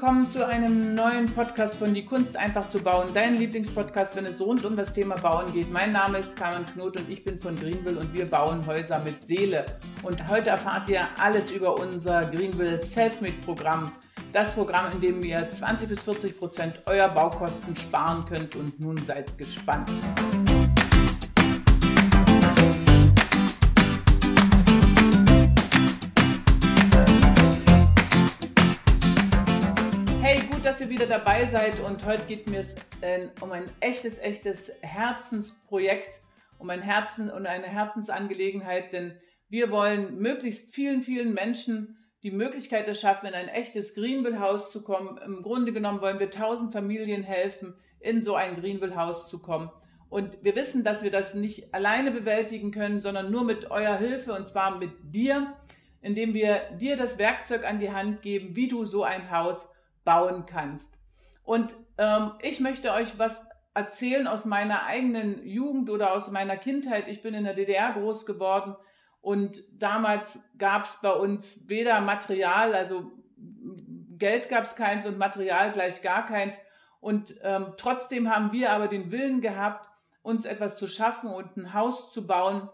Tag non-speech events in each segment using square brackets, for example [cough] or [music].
willkommen zu einem neuen Podcast von Die Kunst einfach zu bauen. Dein Lieblingspodcast, wenn es rund um das Thema Bauen geht. Mein Name ist Carmen Knot und ich bin von Greenville und wir bauen Häuser mit Seele. Und heute erfahrt ihr alles über unser Greenville Selfmade Programm. Das Programm, in dem ihr 20 bis 40 Prozent eurer Baukosten sparen könnt und nun seid gespannt. Dass ihr wieder dabei seid und heute geht mir es äh, um ein echtes, echtes Herzensprojekt, um ein Herzen und eine Herzensangelegenheit, denn wir wollen möglichst vielen, vielen Menschen die Möglichkeit erschaffen, in ein echtes Greenville-Haus zu kommen. Im Grunde genommen wollen wir tausend Familien helfen, in so ein Greenville-Haus zu kommen. Und wir wissen, dass wir das nicht alleine bewältigen können, sondern nur mit eurer Hilfe und zwar mit dir, indem wir dir das Werkzeug an die Hand geben, wie du so ein Haus bauen kannst. Und ähm, ich möchte euch was erzählen aus meiner eigenen Jugend oder aus meiner Kindheit. Ich bin in der DDR groß geworden und damals gab es bei uns weder Material, also Geld gab es keins und Material gleich gar keins. Und ähm, trotzdem haben wir aber den Willen gehabt, uns etwas zu schaffen und ein Haus zu bauen.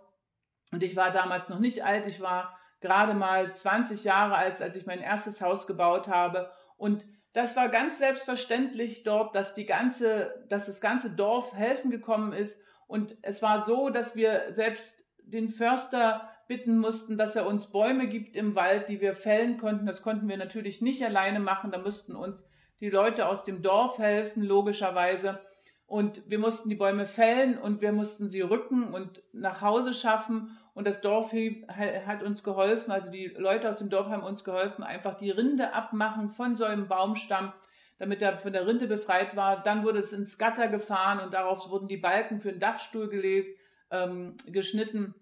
Und ich war damals noch nicht alt, ich war gerade mal 20 Jahre alt, als ich mein erstes Haus gebaut habe. Und das war ganz selbstverständlich dort, dass die ganze, dass das ganze Dorf helfen gekommen ist. Und es war so, dass wir selbst den Förster bitten mussten, dass er uns Bäume gibt im Wald, die wir fällen konnten. Das konnten wir natürlich nicht alleine machen. Da mussten uns die Leute aus dem Dorf helfen, logischerweise. Und wir mussten die Bäume fällen und wir mussten sie rücken und nach Hause schaffen. Und das Dorf hat uns geholfen, also die Leute aus dem Dorf haben uns geholfen, einfach die Rinde abmachen von so einem Baumstamm, damit er von der Rinde befreit war. Dann wurde es ins Gatter gefahren und darauf wurden die Balken für den Dachstuhl gelegt, ähm, geschnitten.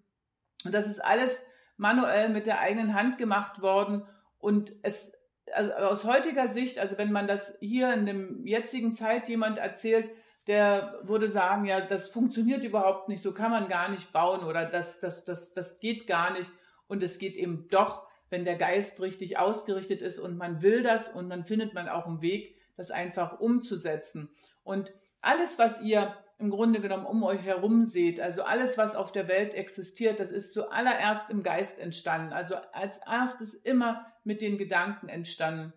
Und das ist alles manuell mit der eigenen Hand gemacht worden. Und es, also aus heutiger Sicht, also wenn man das hier in dem jetzigen Zeit jemand erzählt, der würde sagen, ja, das funktioniert überhaupt nicht, so kann man gar nicht bauen oder das, das, das, das geht gar nicht. Und es geht eben doch, wenn der Geist richtig ausgerichtet ist und man will das und dann findet man auch einen Weg, das einfach umzusetzen. Und alles, was ihr im Grunde genommen um euch herum seht, also alles, was auf der Welt existiert, das ist zuallererst im Geist entstanden, also als erstes immer mit den Gedanken entstanden.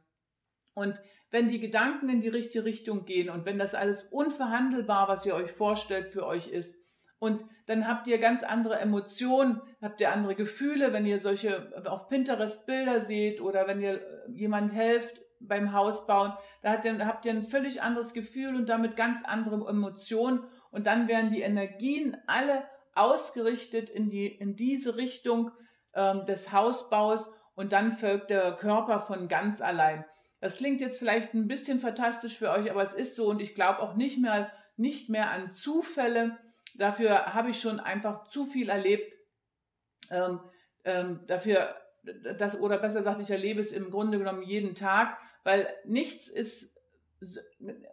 Und wenn die Gedanken in die richtige Richtung gehen und wenn das alles unverhandelbar, was ihr euch vorstellt, für euch ist, und dann habt ihr ganz andere Emotionen, habt ihr andere Gefühle, wenn ihr solche auf Pinterest Bilder seht oder wenn ihr jemand helft beim Hausbauen, da habt ihr, habt ihr ein völlig anderes Gefühl und damit ganz andere Emotionen und dann werden die Energien alle ausgerichtet in, die, in diese Richtung ähm, des Hausbaus und dann folgt der Körper von ganz allein. Das klingt jetzt vielleicht ein bisschen fantastisch für euch, aber es ist so und ich glaube auch nicht mehr, nicht mehr an Zufälle. Dafür habe ich schon einfach zu viel erlebt. Ähm, ähm, dafür, das, oder besser gesagt, ich erlebe es im Grunde genommen jeden Tag, weil nichts ist,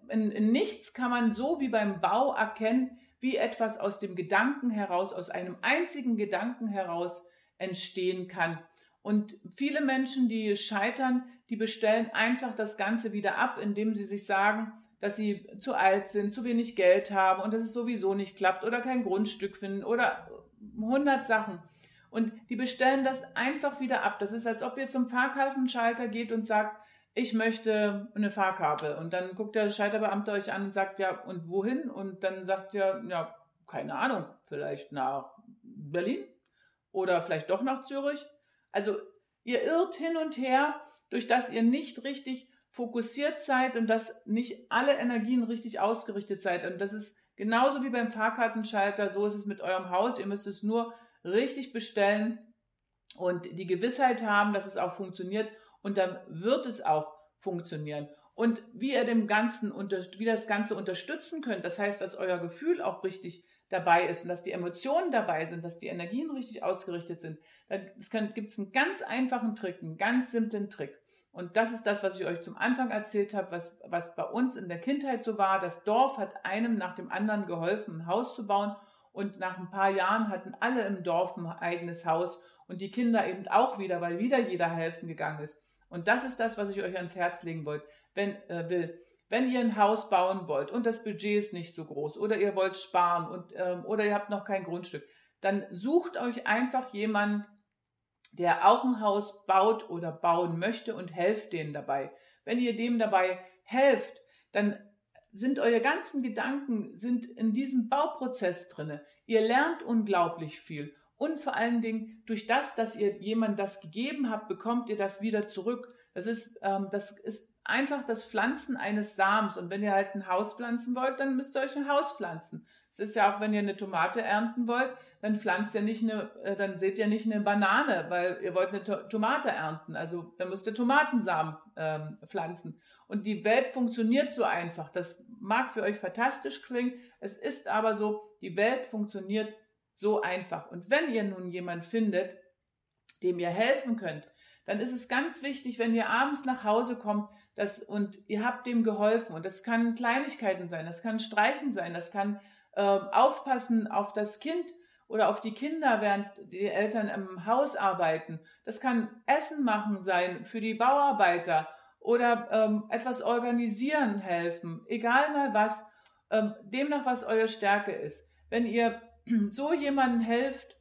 in, in nichts kann man so wie beim Bau erkennen, wie etwas aus dem Gedanken heraus, aus einem einzigen Gedanken heraus entstehen kann. Und viele Menschen, die scheitern, die bestellen einfach das Ganze wieder ab, indem sie sich sagen, dass sie zu alt sind, zu wenig Geld haben und dass es sowieso nicht klappt oder kein Grundstück finden oder 100 Sachen. Und die bestellen das einfach wieder ab. Das ist, als ob ihr zum Fahrkartenschalter geht und sagt, ich möchte eine Fahrkarte. Und dann guckt der Schalterbeamte euch an und sagt, ja, und wohin? Und dann sagt ihr, ja, keine Ahnung, vielleicht nach Berlin oder vielleicht doch nach Zürich. Also ihr irrt hin und her, durch das ihr nicht richtig fokussiert seid und dass nicht alle Energien richtig ausgerichtet seid. Und das ist genauso wie beim Fahrkartenschalter, so ist es mit eurem Haus. Ihr müsst es nur richtig bestellen und die Gewissheit haben, dass es auch funktioniert und dann wird es auch funktionieren. Und wie ihr dem Ganzen, wie das Ganze unterstützen könnt, das heißt, dass euer Gefühl auch richtig dabei ist und dass die Emotionen dabei sind, dass die Energien richtig ausgerichtet sind, dann gibt es einen ganz einfachen Trick, einen ganz simplen Trick. Und das ist das, was ich euch zum Anfang erzählt habe, was, was bei uns in der Kindheit so war. Das Dorf hat einem nach dem anderen geholfen, ein Haus zu bauen. Und nach ein paar Jahren hatten alle im Dorf ein eigenes Haus und die Kinder eben auch wieder, weil wieder jeder helfen gegangen ist. Und das ist das, was ich euch ans Herz legen wollt, wenn, äh, will. Wenn ihr ein Haus bauen wollt und das Budget ist nicht so groß oder ihr wollt sparen und, ähm, oder ihr habt noch kein Grundstück, dann sucht euch einfach jemanden, der auch ein Haus baut oder bauen möchte und helft denen dabei. Wenn ihr dem dabei helft, dann sind eure ganzen Gedanken sind in diesem Bauprozess drinne. Ihr lernt unglaublich viel und vor allen Dingen durch das, dass ihr jemand das gegeben habt, bekommt ihr das wieder zurück. Das ist, ähm, das ist einfach das Pflanzen eines Samens. Und wenn ihr halt ein Haus pflanzen wollt, dann müsst ihr euch ein Haus pflanzen. Es ist ja auch, wenn ihr eine Tomate ernten wollt, dann pflanzt ihr nicht eine, äh, dann seht ihr nicht eine Banane, weil ihr wollt eine Tomate ernten. Also dann müsst ihr Tomatensamen ähm, pflanzen. Und die Welt funktioniert so einfach. Das mag für euch fantastisch klingen. Es ist aber so, die Welt funktioniert so einfach. Und wenn ihr nun jemand findet, dem ihr helfen könnt, dann ist es ganz wichtig, wenn ihr abends nach Hause kommt das, und ihr habt dem geholfen. Und das kann Kleinigkeiten sein, das kann Streichen sein, das kann Aufpassen auf das Kind oder auf die Kinder, während die Eltern im Haus arbeiten. Das kann Essen machen sein für die Bauarbeiter oder ähm, etwas organisieren helfen, egal mal was, ähm, demnach was eure Stärke ist. Wenn ihr [clears throat] so jemandem helft,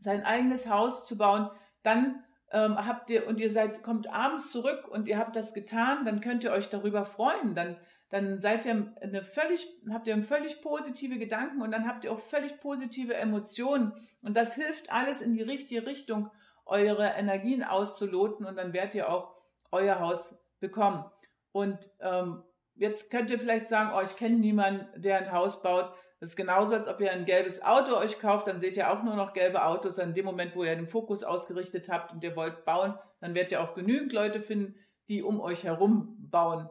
sein eigenes Haus zu bauen, dann ähm, habt ihr und ihr seid kommt abends zurück und ihr habt das getan, dann könnt ihr euch darüber freuen. Dann dann seid ihr eine völlig habt ihr völlig positive Gedanken und dann habt ihr auch völlig positive Emotionen und das hilft alles in die richtige Richtung, eure Energien auszuloten und dann werdet ihr auch euer Haus bekommen. Und ähm, jetzt könnt ihr vielleicht sagen, oh, ich kenne niemanden, der ein Haus baut. Das ist genauso, als ob ihr ein gelbes Auto euch kauft, dann seht ihr auch nur noch gelbe Autos. In dem Moment, wo ihr den Fokus ausgerichtet habt und ihr wollt bauen, dann werdet ihr auch genügend Leute finden, die um euch herum bauen.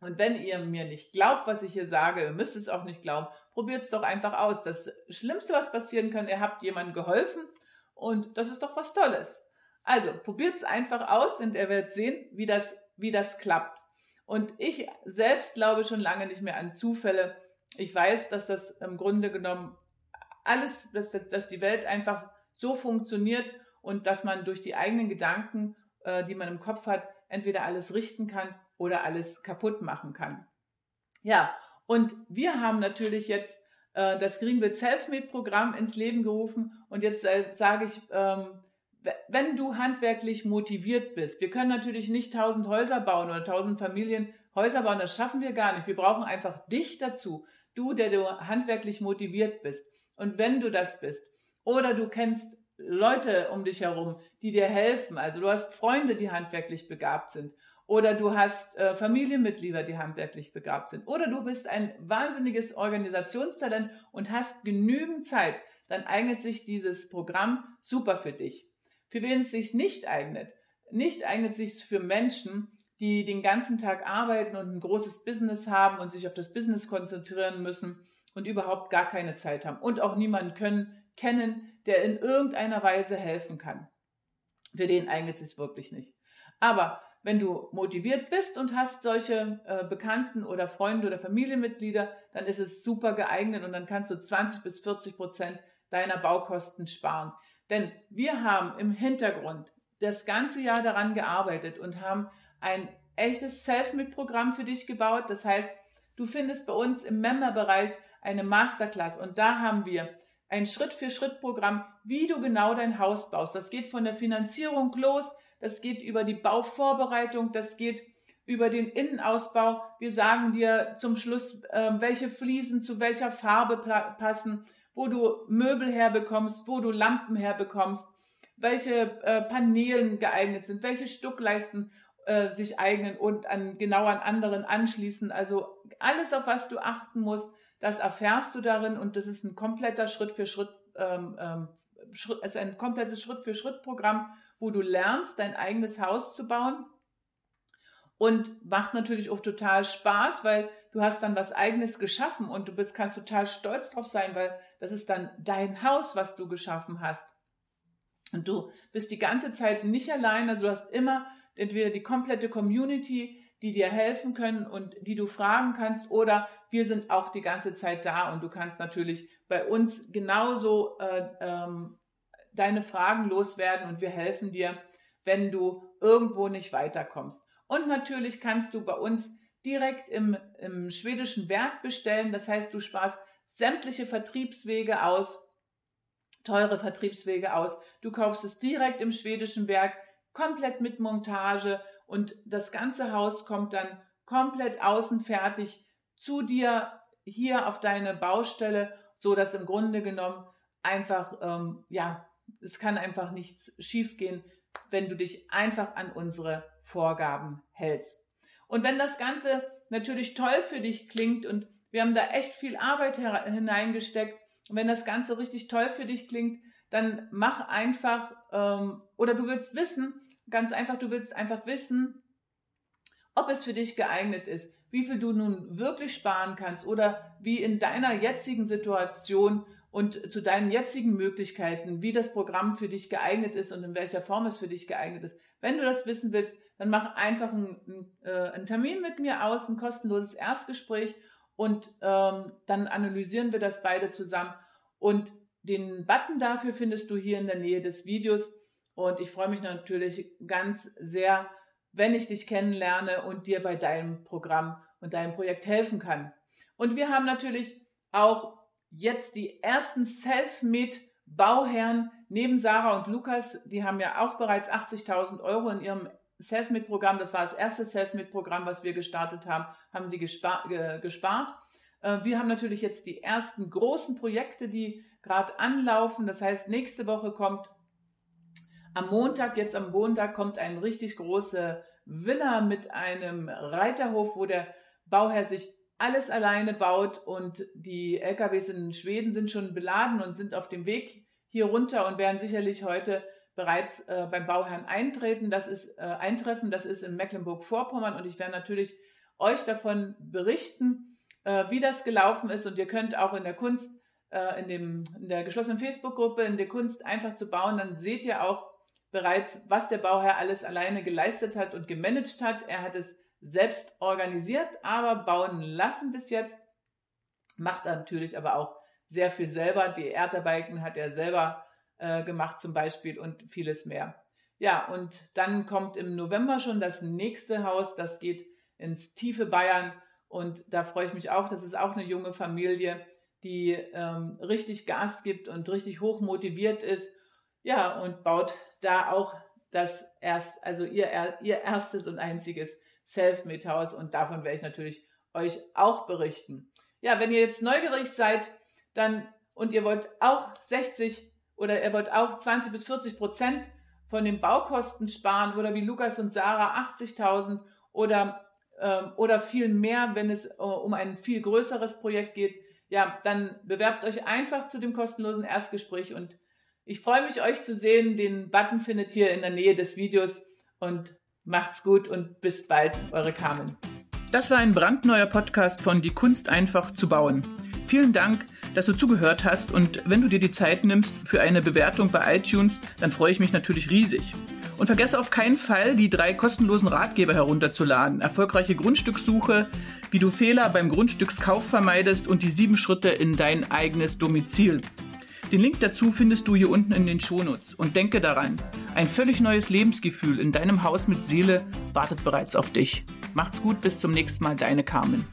Und wenn ihr mir nicht glaubt, was ich hier sage, ihr müsst es auch nicht glauben, probiert es doch einfach aus. Das Schlimmste, was passieren kann, ihr habt jemandem geholfen und das ist doch was Tolles. Also probiert es einfach aus und ihr werdet sehen, wie das, wie das klappt. Und ich selbst glaube schon lange nicht mehr an Zufälle ich weiß, dass das im Grunde genommen alles, dass, dass die Welt einfach so funktioniert und dass man durch die eigenen Gedanken, äh, die man im Kopf hat, entweder alles richten kann oder alles kaputt machen kann. Ja, und wir haben natürlich jetzt äh, das Greenville Selfmade Programm ins Leben gerufen und jetzt äh, sage ich, ähm, wenn du handwerklich motiviert bist, wir können natürlich nicht tausend Häuser bauen oder tausend Familien Häuser bauen, das schaffen wir gar nicht. Wir brauchen einfach dich dazu, Du, der du handwerklich motiviert bist. Und wenn du das bist, oder du kennst Leute um dich herum, die dir helfen, also du hast Freunde, die handwerklich begabt sind, oder du hast äh, Familienmitglieder, die handwerklich begabt sind, oder du bist ein wahnsinniges Organisationstalent und hast genügend Zeit, dann eignet sich dieses Programm super für dich. Für wen es sich nicht eignet, nicht eignet sich für Menschen, die den ganzen Tag arbeiten und ein großes Business haben und sich auf das Business konzentrieren müssen und überhaupt gar keine Zeit haben und auch niemanden können, kennen, der in irgendeiner Weise helfen kann. Für den eignet es sich wirklich nicht. Aber wenn du motiviert bist und hast solche äh, Bekannten oder Freunde oder Familienmitglieder, dann ist es super geeignet und dann kannst du 20 bis 40 Prozent deiner Baukosten sparen. Denn wir haben im Hintergrund das ganze Jahr daran gearbeitet und haben ein echtes Self-Made-Programm für dich gebaut. Das heißt, du findest bei uns im Member-Bereich eine Masterclass und da haben wir ein Schritt-für-Schritt-Programm, wie du genau dein Haus baust. Das geht von der Finanzierung los, das geht über die Bauvorbereitung, das geht über den Innenausbau. Wir sagen dir zum Schluss, äh, welche Fliesen zu welcher Farbe passen, wo du Möbel herbekommst, wo du Lampen herbekommst, welche äh, Paneelen geeignet sind, welche Stuckleisten äh, sich eignen und an, genau an anderen anschließen. Also alles, auf was du achten musst, das erfährst du darin und das ist ein kompletter Schritt für Schritt, ähm, ähm, Schritt ist ein komplettes Schritt für Schritt Programm, wo du lernst, dein eigenes Haus zu bauen. Und macht natürlich auch total Spaß, weil du hast dann was eigenes geschaffen und du bist, kannst total stolz drauf sein, weil das ist dann dein Haus, was du geschaffen hast. Und du bist die ganze Zeit nicht allein, also du hast immer entweder die komplette Community, die dir helfen können und die du fragen kannst, oder wir sind auch die ganze Zeit da und du kannst natürlich bei uns genauso äh, ähm, deine Fragen loswerden und wir helfen dir, wenn du irgendwo nicht weiterkommst. Und natürlich kannst du bei uns direkt im, im schwedischen Werk bestellen. Das heißt, du sparst sämtliche Vertriebswege aus, teure Vertriebswege aus. Du kaufst es direkt im schwedischen Werk, komplett mit Montage und das ganze Haus kommt dann komplett außen fertig zu dir hier auf deine Baustelle, so dass im Grunde genommen einfach, ähm, ja, es kann einfach nichts schiefgehen, wenn du dich einfach an unsere Vorgaben hältst. Und wenn das Ganze natürlich toll für dich klingt und wir haben da echt viel Arbeit hineingesteckt, und wenn das Ganze richtig toll für dich klingt, dann mach einfach, ähm, oder du willst wissen, ganz einfach, du willst einfach wissen, ob es für dich geeignet ist, wie viel du nun wirklich sparen kannst oder wie in deiner jetzigen Situation und zu deinen jetzigen Möglichkeiten, wie das Programm für dich geeignet ist und in welcher Form es für dich geeignet ist. Wenn du das wissen willst, dann mach einfach einen, äh, einen Termin mit mir aus, ein kostenloses Erstgespräch und ähm, dann analysieren wir das beide zusammen. Und den Button dafür findest du hier in der Nähe des Videos. Und ich freue mich natürlich ganz sehr, wenn ich dich kennenlerne und dir bei deinem Programm und deinem Projekt helfen kann. Und wir haben natürlich auch jetzt die ersten Self-Made Bauherren neben Sarah und Lukas, die haben ja auch bereits 80.000 Euro in ihrem Self-Made-Programm, das war das erste Self-Made-Programm, was wir gestartet haben, haben die gespart. Äh, wir haben natürlich jetzt die ersten großen Projekte, die gerade anlaufen. Das heißt, nächste Woche kommt am Montag, jetzt am Montag, kommt eine richtig große Villa mit einem Reiterhof, wo der Bauherr sich alles alleine baut und die LKWs in Schweden sind schon beladen und sind auf dem Weg hier runter und werden sicherlich heute bereits äh, beim Bauherrn eintreten. Das ist äh, eintreffen, das ist in Mecklenburg-Vorpommern und ich werde natürlich euch davon berichten, äh, wie das gelaufen ist und ihr könnt auch in der Kunst, äh, in, dem, in der geschlossenen Facebook-Gruppe, in der Kunst einfach zu bauen, dann seht ihr auch bereits, was der Bauherr alles alleine geleistet hat und gemanagt hat. Er hat es selbst organisiert, aber bauen lassen bis jetzt. Macht natürlich aber auch sehr viel selber. Die Erdterbalken hat er selber äh, gemacht zum Beispiel und vieles mehr. Ja, und dann kommt im November schon das nächste Haus. Das geht ins tiefe Bayern. Und da freue ich mich auch. Das ist auch eine junge Familie, die ähm, richtig Gas gibt und richtig hoch motiviert ist. Ja, und baut da auch das erst, also ihr, ihr erstes und einziges Self-Made-Haus und davon werde ich natürlich euch auch berichten. Ja, wenn ihr jetzt neugierig seid, dann und ihr wollt auch 60 oder ihr wollt auch 20 bis 40 Prozent von den Baukosten sparen oder wie Lukas und Sarah 80.000 oder oder viel mehr, wenn es äh, um ein viel größeres Projekt geht, ja, dann bewerbt euch einfach zu dem kostenlosen Erstgespräch und ich freue mich, euch zu sehen. Den Button findet ihr in der Nähe des Videos und macht's gut und bis bald, eure Carmen. Das war ein brandneuer Podcast von Die Kunst einfach zu bauen. Vielen Dank, dass du zugehört hast und wenn du dir die Zeit nimmst für eine Bewertung bei iTunes, dann freue ich mich natürlich riesig. Und vergesse auf keinen Fall, die drei kostenlosen Ratgeber herunterzuladen. Erfolgreiche Grundstückssuche, wie du Fehler beim Grundstückskauf vermeidest und die sieben Schritte in dein eigenes Domizil. Den Link dazu findest du hier unten in den Shownotes. Und denke daran, ein völlig neues Lebensgefühl in deinem Haus mit Seele wartet bereits auf dich. Macht's gut, bis zum nächsten Mal, deine Carmen.